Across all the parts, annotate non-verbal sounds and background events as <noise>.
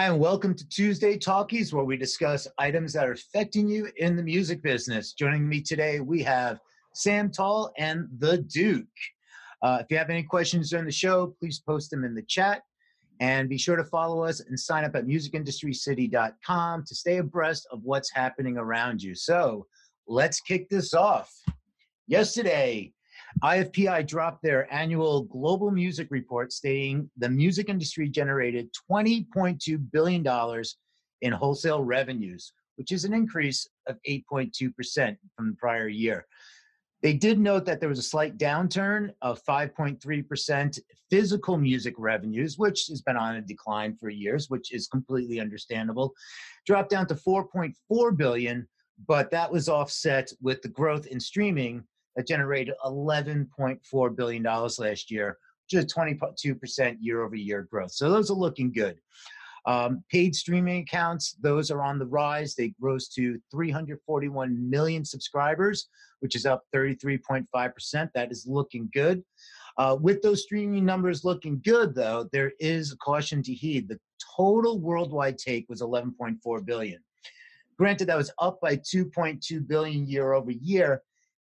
Hi, and welcome to Tuesday Talkies, where we discuss items that are affecting you in the music business. Joining me today, we have Sam Tall and the Duke. Uh, if you have any questions during the show, please post them in the chat. And be sure to follow us and sign up at musicindustrycity.com to stay abreast of what's happening around you. So let's kick this off. Yesterday, IFPI dropped their annual global music report stating the music industry generated $20.2 billion in wholesale revenues, which is an increase of 8.2% from the prior year. They did note that there was a slight downturn of 5.3% physical music revenues, which has been on a decline for years, which is completely understandable. Dropped down to 4.4 billion, but that was offset with the growth in streaming that generated $11.4 billion last year, which is 22% year over year growth. So those are looking good. Um, paid streaming accounts, those are on the rise. They rose to 341 million subscribers, which is up 33.5%. That is looking good. Uh, with those streaming numbers looking good, though, there is a caution to heed. The total worldwide take was 11.4 billion. Granted, that was up by 2.2 billion year over year,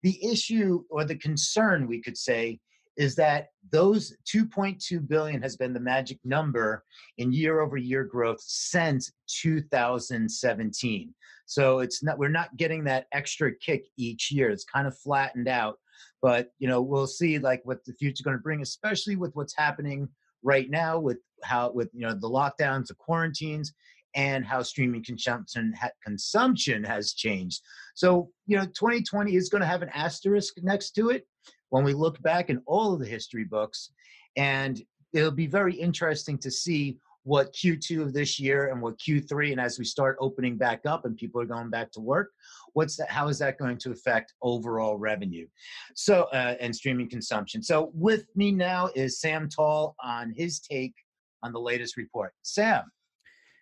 the issue or the concern, we could say, is that those 2.2 billion has been the magic number in year over year growth since 2017. So it's not we're not getting that extra kick each year. It's kind of flattened out. But you know, we'll see like what the future's going to bring, especially with what's happening right now with how with you know the lockdowns, the quarantines, and how streaming consumption ha- consumption has changed. So, you know, 2020 is going to have an asterisk next to it when we look back in all of the history books and it'll be very interesting to see what Q2 of this year and what Q3 and as we start opening back up and people are going back to work, what's that how is that going to affect overall revenue? So uh, and streaming consumption. So with me now is Sam Tall on his take on the latest report. Sam,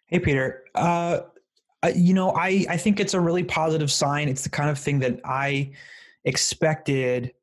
Hey, Peter. Uh, you know, I, I think it's a really positive sign. It's the kind of thing that I expected,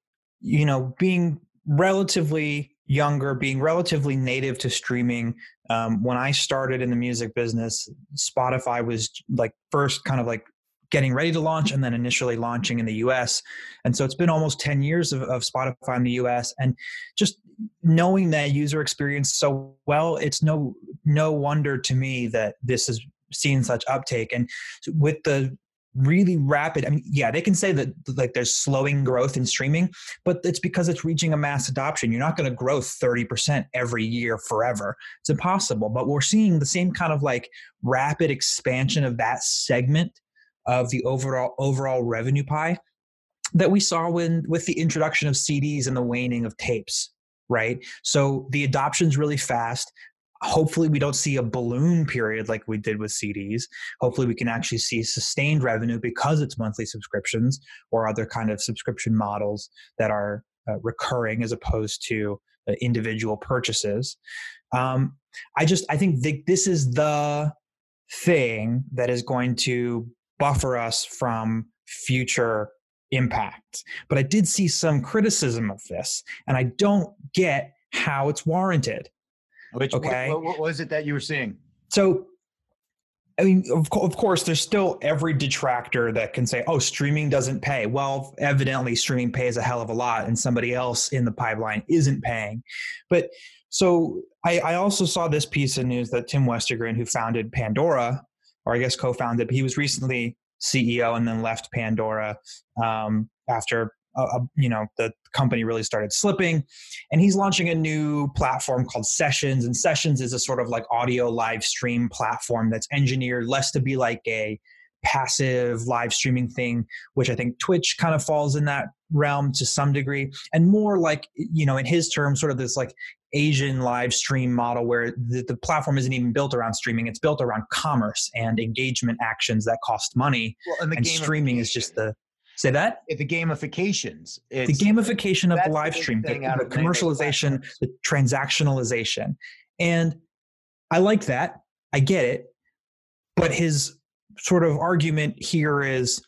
you know, being relatively younger, being relatively native to streaming. Um, when I started in the music business, Spotify was like first kind of like getting ready to launch and then initially launching in the US. And so it's been almost 10 years of, of Spotify in the US. And just knowing that user experience so well, it's no no wonder to me that this has seen such uptake. And with the really rapid i mean yeah they can say that like there's slowing growth in streaming but it's because it's reaching a mass adoption you're not going to grow 30% every year forever it's impossible but we're seeing the same kind of like rapid expansion of that segment of the overall overall revenue pie that we saw when with the introduction of CDs and the waning of tapes, right? So the adoption's really fast. Hopefully, we don't see a balloon period like we did with CDs. Hopefully, we can actually see sustained revenue because it's monthly subscriptions or other kind of subscription models that are uh, recurring as opposed to uh, individual purchases. Um, I just I think th- this is the thing that is going to buffer us from future impact. But I did see some criticism of this, and I don't get how it's warranted. Which, okay. What, what, was it that you were seeing? So, I mean, of, co- of course, there's still every detractor that can say, oh, streaming doesn't pay. Well, evidently, streaming pays a hell of a lot, and somebody else in the pipeline isn't paying. But so I, I also saw this piece of news that Tim Westergren, who founded Pandora, or I guess co-founded. He was recently CEO and then left Pandora um, after uh, uh, you know the company really started slipping. And he's launching a new platform called Sessions, and Sessions is a sort of like audio live stream platform that's engineered less to be like a passive live streaming thing, which I think Twitch kind of falls in that realm to some degree, and more like, you know, in his terms, sort of this like Asian live stream model where the, the, platform isn't even built around streaming. It's built around commerce and engagement actions that cost money. Well, and, and streaming is just the say that the gamifications the gamification of the live stream the, the commercialization the transactionalization and i like that i get it but his sort of argument here is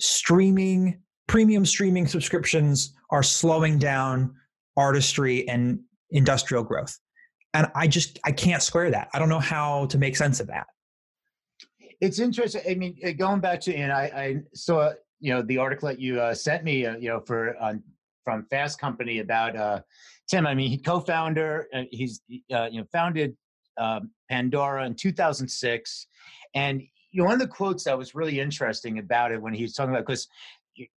streaming premium streaming subscriptions are slowing down artistry and industrial growth. and I just I can't square that. I don't know how to make sense of that. It's interesting. I mean, uh, going back to and I, I saw you know the article that you uh, sent me, uh, you know, for on from Fast Company about uh, Tim. I mean, he co-founder. Uh, he's uh, you know founded um, Pandora in 2006, and you know one of the quotes that was really interesting about it when he was talking about because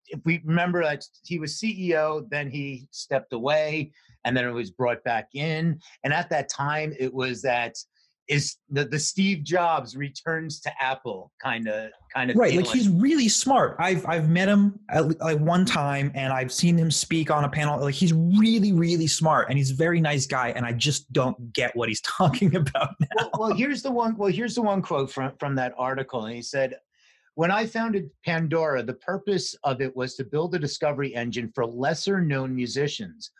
if we remember that he was CEO, then he stepped away, and then it was brought back in. And at that time, it was that is the, the Steve Jobs returns to Apple kind of kind of right. Feeling. Like he's really smart. I've I've met him at, like one time, and I've seen him speak on a panel. Like he's really really smart, and he's a very nice guy. And I just don't get what he's <laughs> talking about now. Well, well here's the one. Well, here's the one quote from from that article, and he said. When I founded Pandora, the purpose of it was to build a discovery engine for lesser known musicians.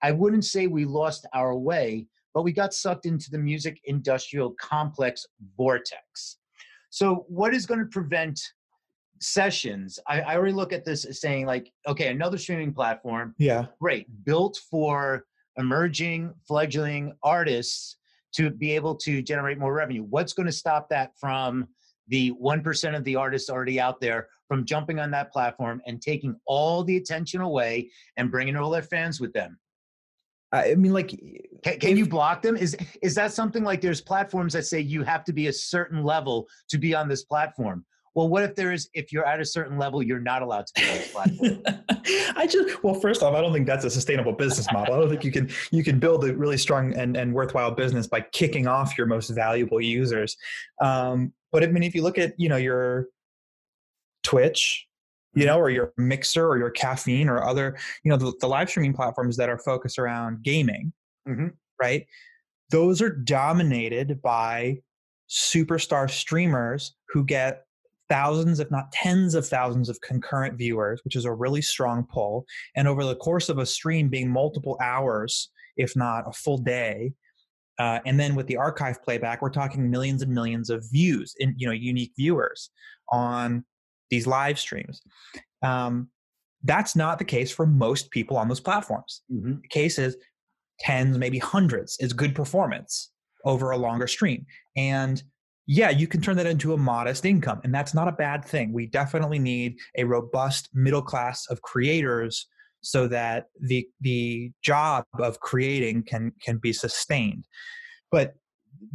I wouldn't say we lost our way, but we got sucked into the music industrial complex vortex. So, what is going to prevent sessions? I, I already look at this as saying, like, okay, another streaming platform. Yeah. Great. Built for emerging, fledgling artists to be able to generate more revenue. What's going to stop that from the 1% of the artists already out there from jumping on that platform and taking all the attention away and bringing all their fans with them? I mean, like, can, can if, you block them? Is is that something like there's platforms that say you have to be a certain level to be on this platform? Well, what if there is if you're at a certain level, you're not allowed to be on this platform? <laughs> I just well, first off, I don't think that's a sustainable business model. I don't think you can you can build a really strong and, and worthwhile business by kicking off your most valuable users. Um, but I mean, if you look at you know your Twitch, you know, or your mixer or your caffeine or other, you know, the, the live streaming platforms that are focused around gaming, mm-hmm. right? Those are dominated by superstar streamers who get thousands, if not tens of thousands of concurrent viewers, which is a really strong pull. And over the course of a stream being multiple hours, if not a full day, uh, and then with the archive playback, we're talking millions and millions of views in you know unique viewers on these live streams. Um, that's not the case for most people on those platforms. Mm-hmm. The case is tens, maybe hundreds is good performance over a longer stream. And yeah, you can turn that into a modest income, and that's not a bad thing. We definitely need a robust middle class of creators so that the the job of creating can can be sustained. But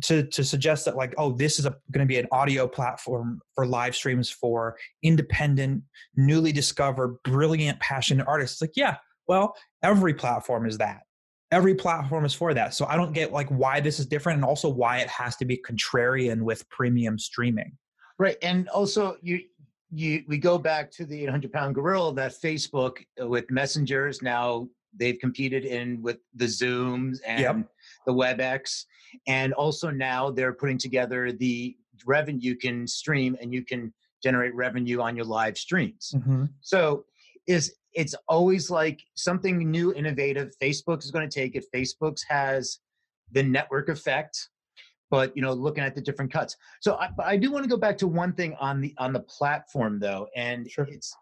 to to suggest that like oh this is going to be an audio platform for live streams for independent newly discovered brilliant passionate artists like yeah well every platform is that. Every platform is for that. So i don't get like why this is different and also why it has to be contrarian with premium streaming. Right and also you you we go back to the 800 pound gorilla that facebook uh, with messengers now they've competed in with the zooms and yep. The webex and also now they're putting together the revenue you can stream and you can generate revenue on your live streams. Mm-hmm. So is it's always like something new, innovative. Facebook is going to take it. Facebook has the network effect, but you know, looking at the different cuts. So I, I do want to go back to one thing on the on the platform though, and sure. it's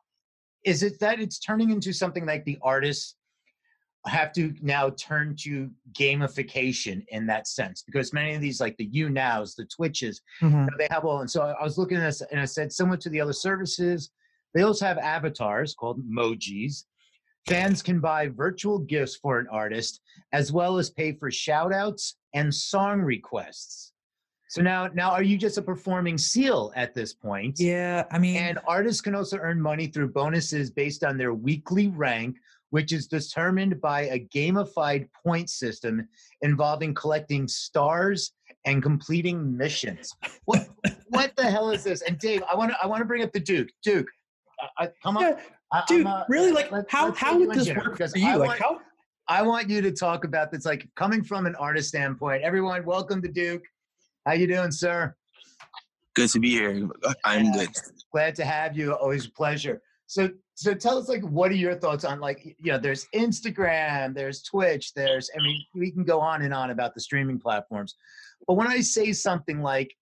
is it that it's turning into something like the artists have to now turn to gamification in that sense because many of these like the YouNows the twitches mm-hmm. you know, they have all and so i was looking at this and i said similar to the other services they also have avatars called emojis. Fans can buy virtual gifts for an artist as well as pay for shout outs and song requests. So now now are you just a performing seal at this point? Yeah i mean and artists can also earn money through bonuses based on their weekly rank which is determined by a gamified point system involving collecting stars and completing missions. What what the hell is this? And Dave, I want to I want to bring up the Duke. Duke, I, come on, yeah, dude. Uh, really, like let's, how let's how would this work for you? I like want, how? I want you to talk about this, like coming from an artist standpoint. Everyone, welcome to Duke. How you doing, sir? Good to be here. I'm yeah, good. Glad to have you. Always a pleasure. So so tell us like what are your thoughts on like you know there's Instagram, there's Twitch, there's I mean we can go on and on about the streaming platforms. But when I say something like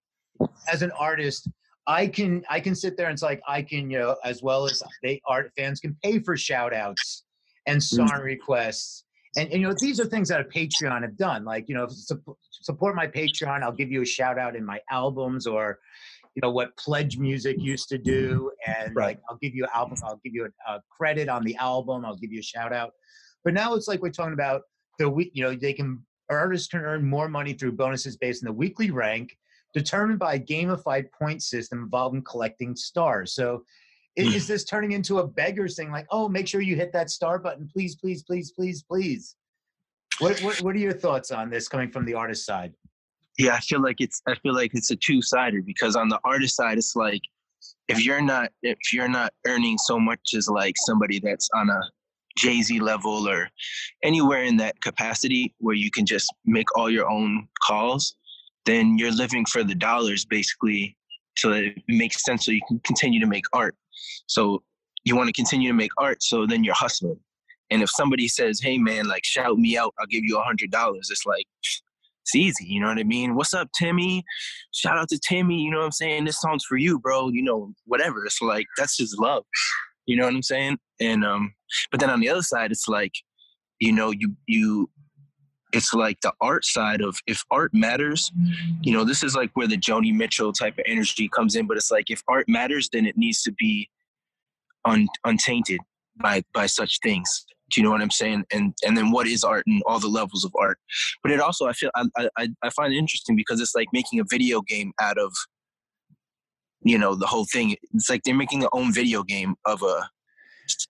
as an artist, I can I can sit there and it's like I can you know as well as they art fans can pay for shout outs and mm. song requests and, and you know these are things that a patreon have done like you know support my patreon i'll give you a shout out in my albums or you know what pledge music used to do and right. like i'll give you an album i'll give you a, a, credit on the album i'll give you a shout out. But now it's like we're talking about the week you know they can artists can earn more money through bonuses based on the weekly rank determined by a gamified point system involving collecting stars. So is, hmm. is this turning into a beggar's thing like oh make sure you hit that star button please please please please please? What, what, what are your thoughts on this coming from the artist side yeah i feel like it's i feel like it's a two-sided because on the artist side it's like if you're not if you're not earning so much as like somebody that's on a jay-z level or anywhere in that capacity where you can just make all your own calls then you're living for the dollars basically so that it makes sense so you can continue to make art. So you want to continue to make art so then you're hustling. And if somebody says hey man like shout me out i'll give you a hundred dollars it's like it's easy, you know what I mean? What's up, Timmy? Shout out to Timmy, you know what I'm saying? This song's for you, bro. You know, whatever. It's like that's just love. You know what I'm saying? And um, but then on the other side, it's like, you know, you you it's like the art side of if art matters, you know, this is like where the Joni Mitchell type of energy comes in, but it's like if art matters, then it needs to be un, untainted by by such things. Do you know what I'm saying? And and then what is art and all the levels of art? But it also I feel I I, I find it interesting because it's like making a video game out of you know the whole thing. It's like they're making their own video game of a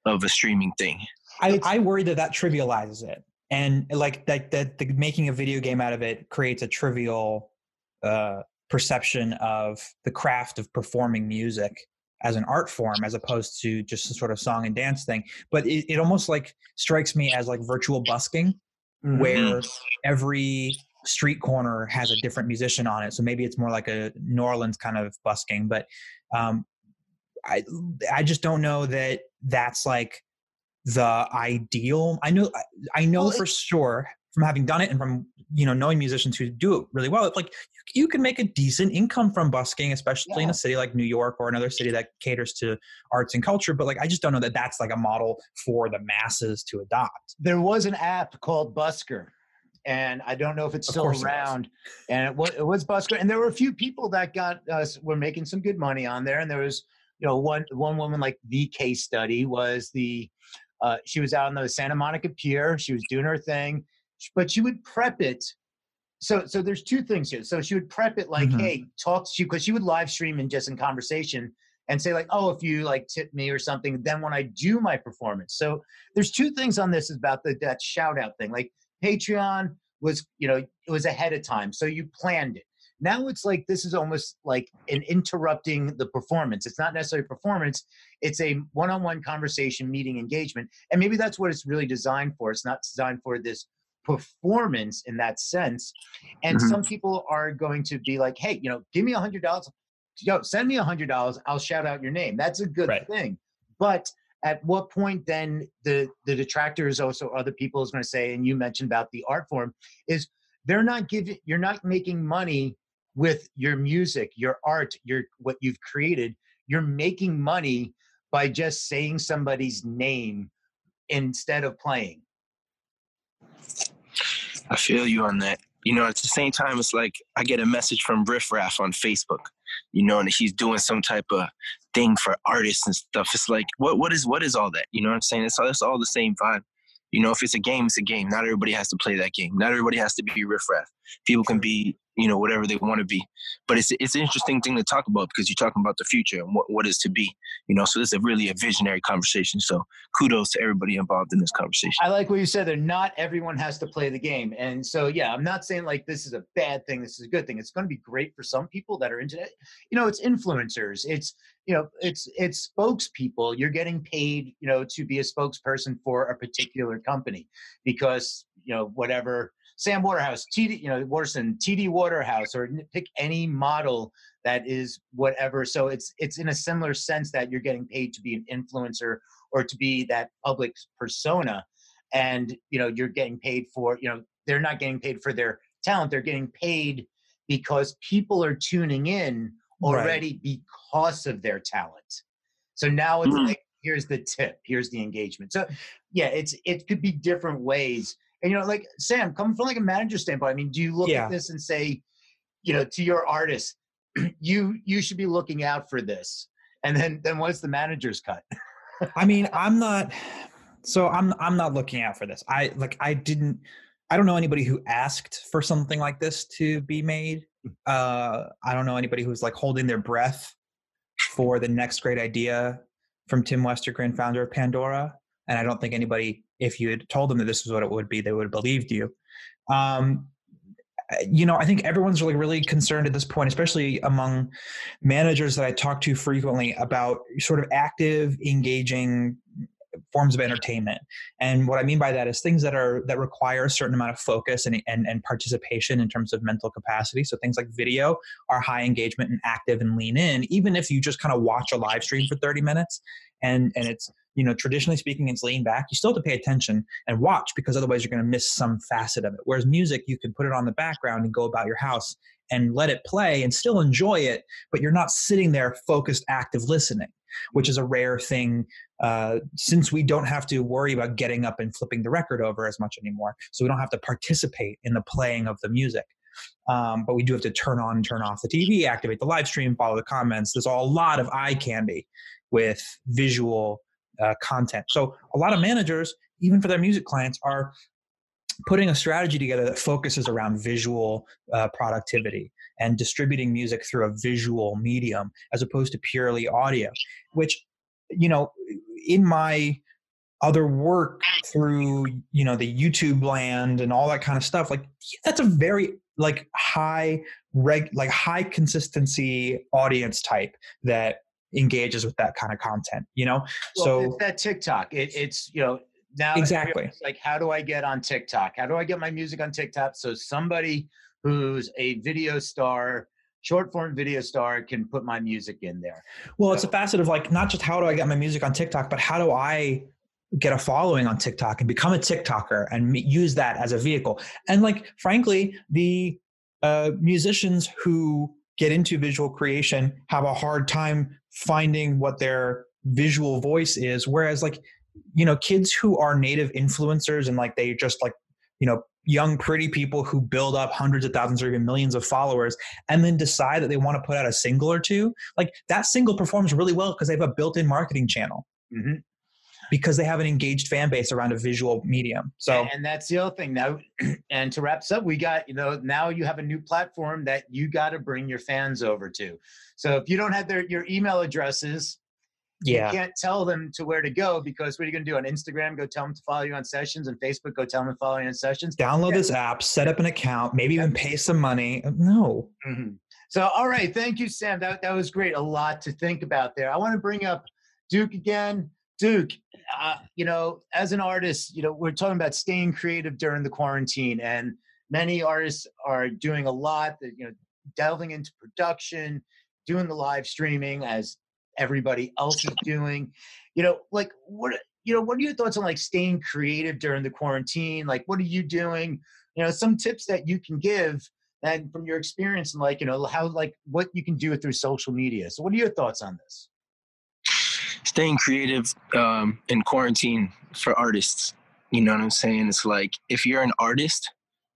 of a streaming thing. I, I worry that that trivializes it, and like that that the making a video game out of it creates a trivial uh, perception of the craft of performing music as an art form as opposed to just a sort of song and dance thing but it, it almost like strikes me as like virtual busking mm-hmm. where every street corner has a different musician on it so maybe it's more like a new orleans kind of busking but um, i i just don't know that that's like the ideal i know i know well, for sure from having done it and from you know knowing musicians who do it really well it's like you, you can make a decent income from busking especially yeah. in a city like new york or another city that caters to arts and culture but like i just don't know that that's like a model for the masses to adopt there was an app called busker and I don't know if it's still around. It and it was, it was Busker, and there were a few people that got us uh, were making some good money on there. And there was, you know, one one woman like the case study was the, uh, she was out on the Santa Monica Pier. She was doing her thing but she would prep it. So so there's two things here. So she would prep it like mm-hmm. hey talk to you because she would live stream and just in conversation and say like oh if you like tip me or something then when i do my performance. So there's two things on this about the that shout out thing. Like patreon was you know it was ahead of time so you planned it. Now it's like this is almost like an interrupting the performance. It's not necessarily performance it's a one-on-one conversation meeting engagement and maybe that's what it's really designed for. It's not designed for this performance in that sense. And mm-hmm. some people are going to be like, hey, you know, give me a hundred dollars. Yo, send me a hundred dollars. I'll shout out your name. That's a good right. thing. But at what point then the the detractors also other people is going to say, and you mentioned about the art form, is they're not giving you're not making money with your music, your art, your what you've created. You're making money by just saying somebody's name instead of playing. I feel you on that. You know, at the same time, it's like I get a message from Riff Raff on Facebook, you know, and he's doing some type of thing for artists and stuff. It's like, what what is what is all that? You know what I'm saying? It's all, it's all the same vibe. You know, if it's a game, it's a game. Not everybody has to play that game. Not everybody has to be Riff Raff. People can be you know whatever they want to be. But it's it's an interesting thing to talk about because you're talking about the future and what, what is to be you know? So this is really a visionary conversation. So kudos to everybody involved in this conversation. I like what you said there. Not everyone has to play the game. And so yeah i'm not saying like this is a bad thing this is a good thing. It's going to be great for some people that are into it. You know it's influencers. It's you know it's it's spokespeople. You're getting paid you know to be a spokesperson for a particular company because you know whatever Sam Waterhouse, TD, you know, Waterson, TD Waterhouse, or pick any model that is whatever. So it's it's in a similar sense that you're getting paid to be an influencer or to be that public persona, and you know you're getting paid for you know they're not getting paid for their talent. They're getting paid because people are tuning in already right. because of their talent. So now it's mm-hmm. like here's the tip, here's the engagement. So yeah, it's it could be different ways And you know, like Sam, coming from like a manager standpoint, I mean, do you look Yeah. at this and say, you know, to your artist, <clears throat> you you should be looking out for this, and then then what's the manager's cut? I mean, I'm not. So I'm I'm not looking out for this. I like I didn't. I don't know anybody who asked for something like this to be made. Uh, I don't know anybody who's like holding their breath for the next great idea from Tim Westergren, founder of Pandora. And I don't think anybody, if you had told them that this was what it would be, they would have believed you. Um, you know, I think everyone's really, really concerned at this point, especially among managers that I talk to frequently about sort of active, engaging forms of entertainment. And what I mean by that is things that are that require a certain amount of focus and, and, and participation in terms of mental capacity. So things like video are high engagement and active and lean in, even if you just kind of watch a live stream for 30 minutes and and it's you know traditionally speaking it's lean back. You still have to pay attention and watch because otherwise you're going to miss some facet of it. Whereas music you can put it on the background and go about your house and let it play and still enjoy it but you're not sitting there focused active listening which is a rare thing uh, since we don't have to worry about getting up and flipping the record over as much anymore. So we don't have to participate in the playing of the music. Um, but we do have to turn on and turn off the tv activate the live stream follow the comments. There's a lot of eye candy with visual uh, content. So a lot of managers, even for their music clients, are putting a strategy together that focuses around visual uh, productivity and distributing music through a visual medium as opposed to purely audio. Which, you know, in my other work through you know the YouTube land and all that kind of stuff, like that's a very like high reg like high consistency audience type that engages with that kind of content you know Well, so it's that TikTok. It, it's you know now Exactly. it's like how do I get on TikTok? How do I get my music on TikTok so somebody who's a video star, short form video star, can put my music in there? well it's a facet of like not just how do i get my music on tiktok but how do i get a following on tiktok and become a tiktoker and use that as a vehicle and like frankly the uh, musicians who get into visual creation have a hard time finding what their visual voice is whereas like you know kids who are native influencers and like they just like you know young pretty people who build up hundreds of thousands or even millions of followers and then decide that they want to put out a single or two like that single performs really well because they have a built-in marketing channel. Hmm because they have an engaged fan base around a visual medium so and that's the other thing now. <clears throat> and to wrap this up, we got you know now you have a new platform that you got to bring your fans over to. So if you don't have their your email addresses, yeah you can't tell them to where to go because what are you going to do on Instagram? Go tell them to follow you on sessions, and Facebook, go tell them to follow you on sessions. download Yeah. this app set up an account maybe even pay some money no Mhm. So, all right, thank you, Sam. That that was great. A lot to think about there. I want to bring up Duke again. Duke, uh, you know, as an artist, you know, we're talking about staying creative during the quarantine, and many artists are doing a lot. That you know, delving into production, doing the live streaming as everybody else is doing. You know, like what you know, what are your thoughts on like staying creative during the quarantine? Like, what are you doing? You know, some tips that you can give and from your experience and like you know how like what you can do through social media so what are your thoughts on this staying creative um, in quarantine for artists. You know what I'm saying? It's like if you're an artist,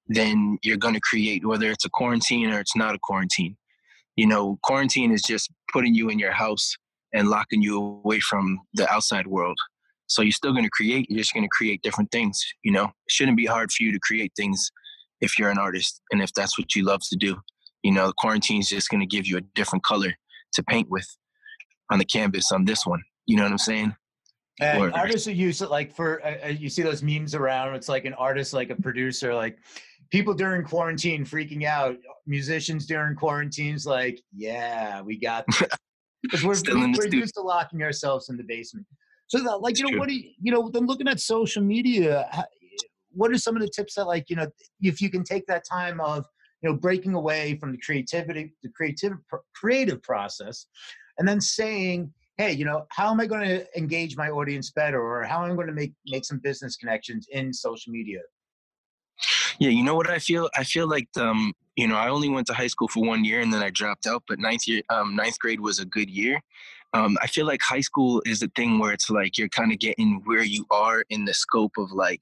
then you're going to create, whether it's a quarantine or it's not a quarantine. You know, quarantine is just putting you in your house and locking you away from the outside world. So you're still going to create, you're just going to create different things. You know, it shouldn't be hard for you to create things if you're an artist and if that's what you love to do. You know, quarantine is just going to give you a different color to paint with on the canvas on this one. You know what I'm saying? and Word. artists who use it like for uh, uh, you see those memes around it's like an artist like a producer like people during quarantine freaking out musicians during quarantines like yeah we got <laughs> because we're, Still the we're used to locking ourselves in the basement so that, like It's you know true. what do you you know then looking at social media how- what are some of the tips that like you know if you can take that time of you know breaking away from the creativity the creative creative process and then saying hey you know how am i going to engage my audience better or how am i going to make make some business connections in social media Yeah, you know what I feel? I feel like um, you know, I only went to high school for one year and then I dropped out, but ninth year um ninth grade was a good year. Um, I feel like high school is a thing where it's like you're kind of getting where you are in the scope of like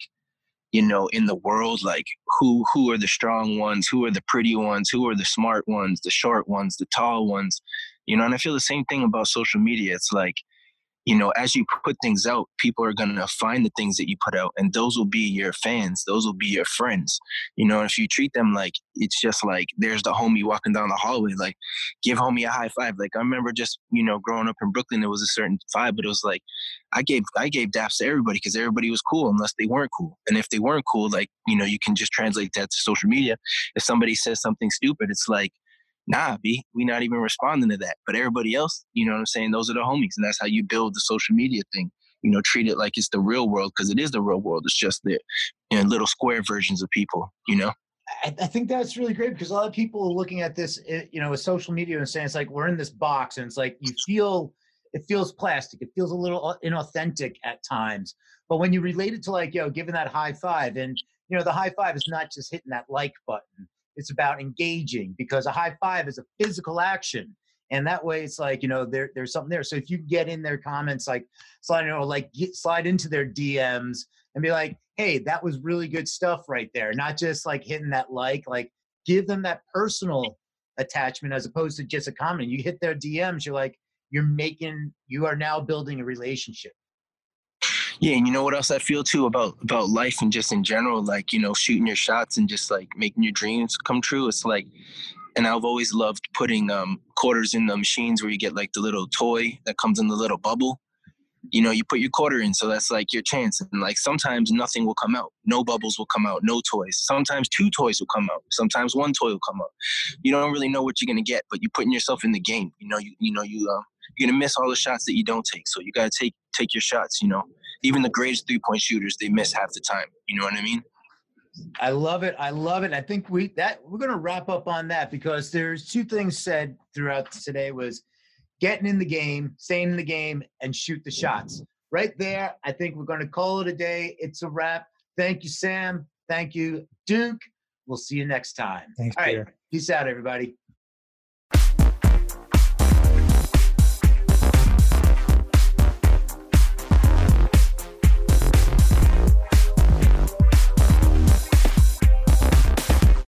you know in the world like who who are the strong ones who are the pretty ones who are the smart ones the short ones the tall ones you know and i feel the same thing about social media it's like you know, as you put things out, people are going to find the things that you put out, and those will be your fans. Those will be your friends. You know, if you treat them like it's just like there's the homie walking down the hallway, like give homie a high five. Like I remember just you know growing up in Brooklyn, there was a certain vibe, but it was like I gave I gave daps to everybody because everybody was cool unless they weren't cool, and if they weren't cool, like you know, you can just translate that to social media. If somebody says something stupid, it's like nah, B, we not even responding to that. But everybody else, you know what I'm saying? Those are the homies. And that's how you build the social media thing. You know, treat it like it's the real world because it is the real world. It's just the you know, little square versions of people, you know? I, think that's really great because a lot of people are looking at this, eh, you know, with social media and saying it's like we're in this box and it's like you feel it feels plastic. It feels a little inauthentic at times. But when you relate it to like, yo, giving that high five, and you know, the high five is not just hitting that like button it's about engaging because a high five is a physical action and that way it's like you know there, there's something there. So if you get in their comments like slide or like get, slide into their dms and be like hey that was really good stuff right there not just like hitting that like like give them that personal attachment as opposed to just a comment. You hit their dms you're like you're making you are now building a relationship yeah, and you know what else I feel too about about life and just in general, like you know, shooting your shots and just like making your dreams come true. It's like, and I've always loved putting um, quarters in the machines where you get like the little toy that comes in the little bubble. You know, you put your quarter in, so that's like your chance. And like sometimes nothing will come out, no bubbles will come out, no toys. Sometimes two toys will come out, sometimes one toy will come out. You don't really know what you're gonna get, but you're putting yourself in the game. You know, you you know you uh, you're gonna miss all the shots that you don't take. So you gotta take take your shots. You know, even the greatest three point shooters, they miss half the time. You know what I mean? I love it. I love it. I think we that we're gonna wrap up on that because there's two things said throughout today was getting in the game, staying in the game, and shoot the shots. Right there, I think we're gonna call it a day. It's a wrap. Thank you, Sam. Thank you, Duke. We'll see you next time. Thanks, All Peter. Right. Peace out, everybody.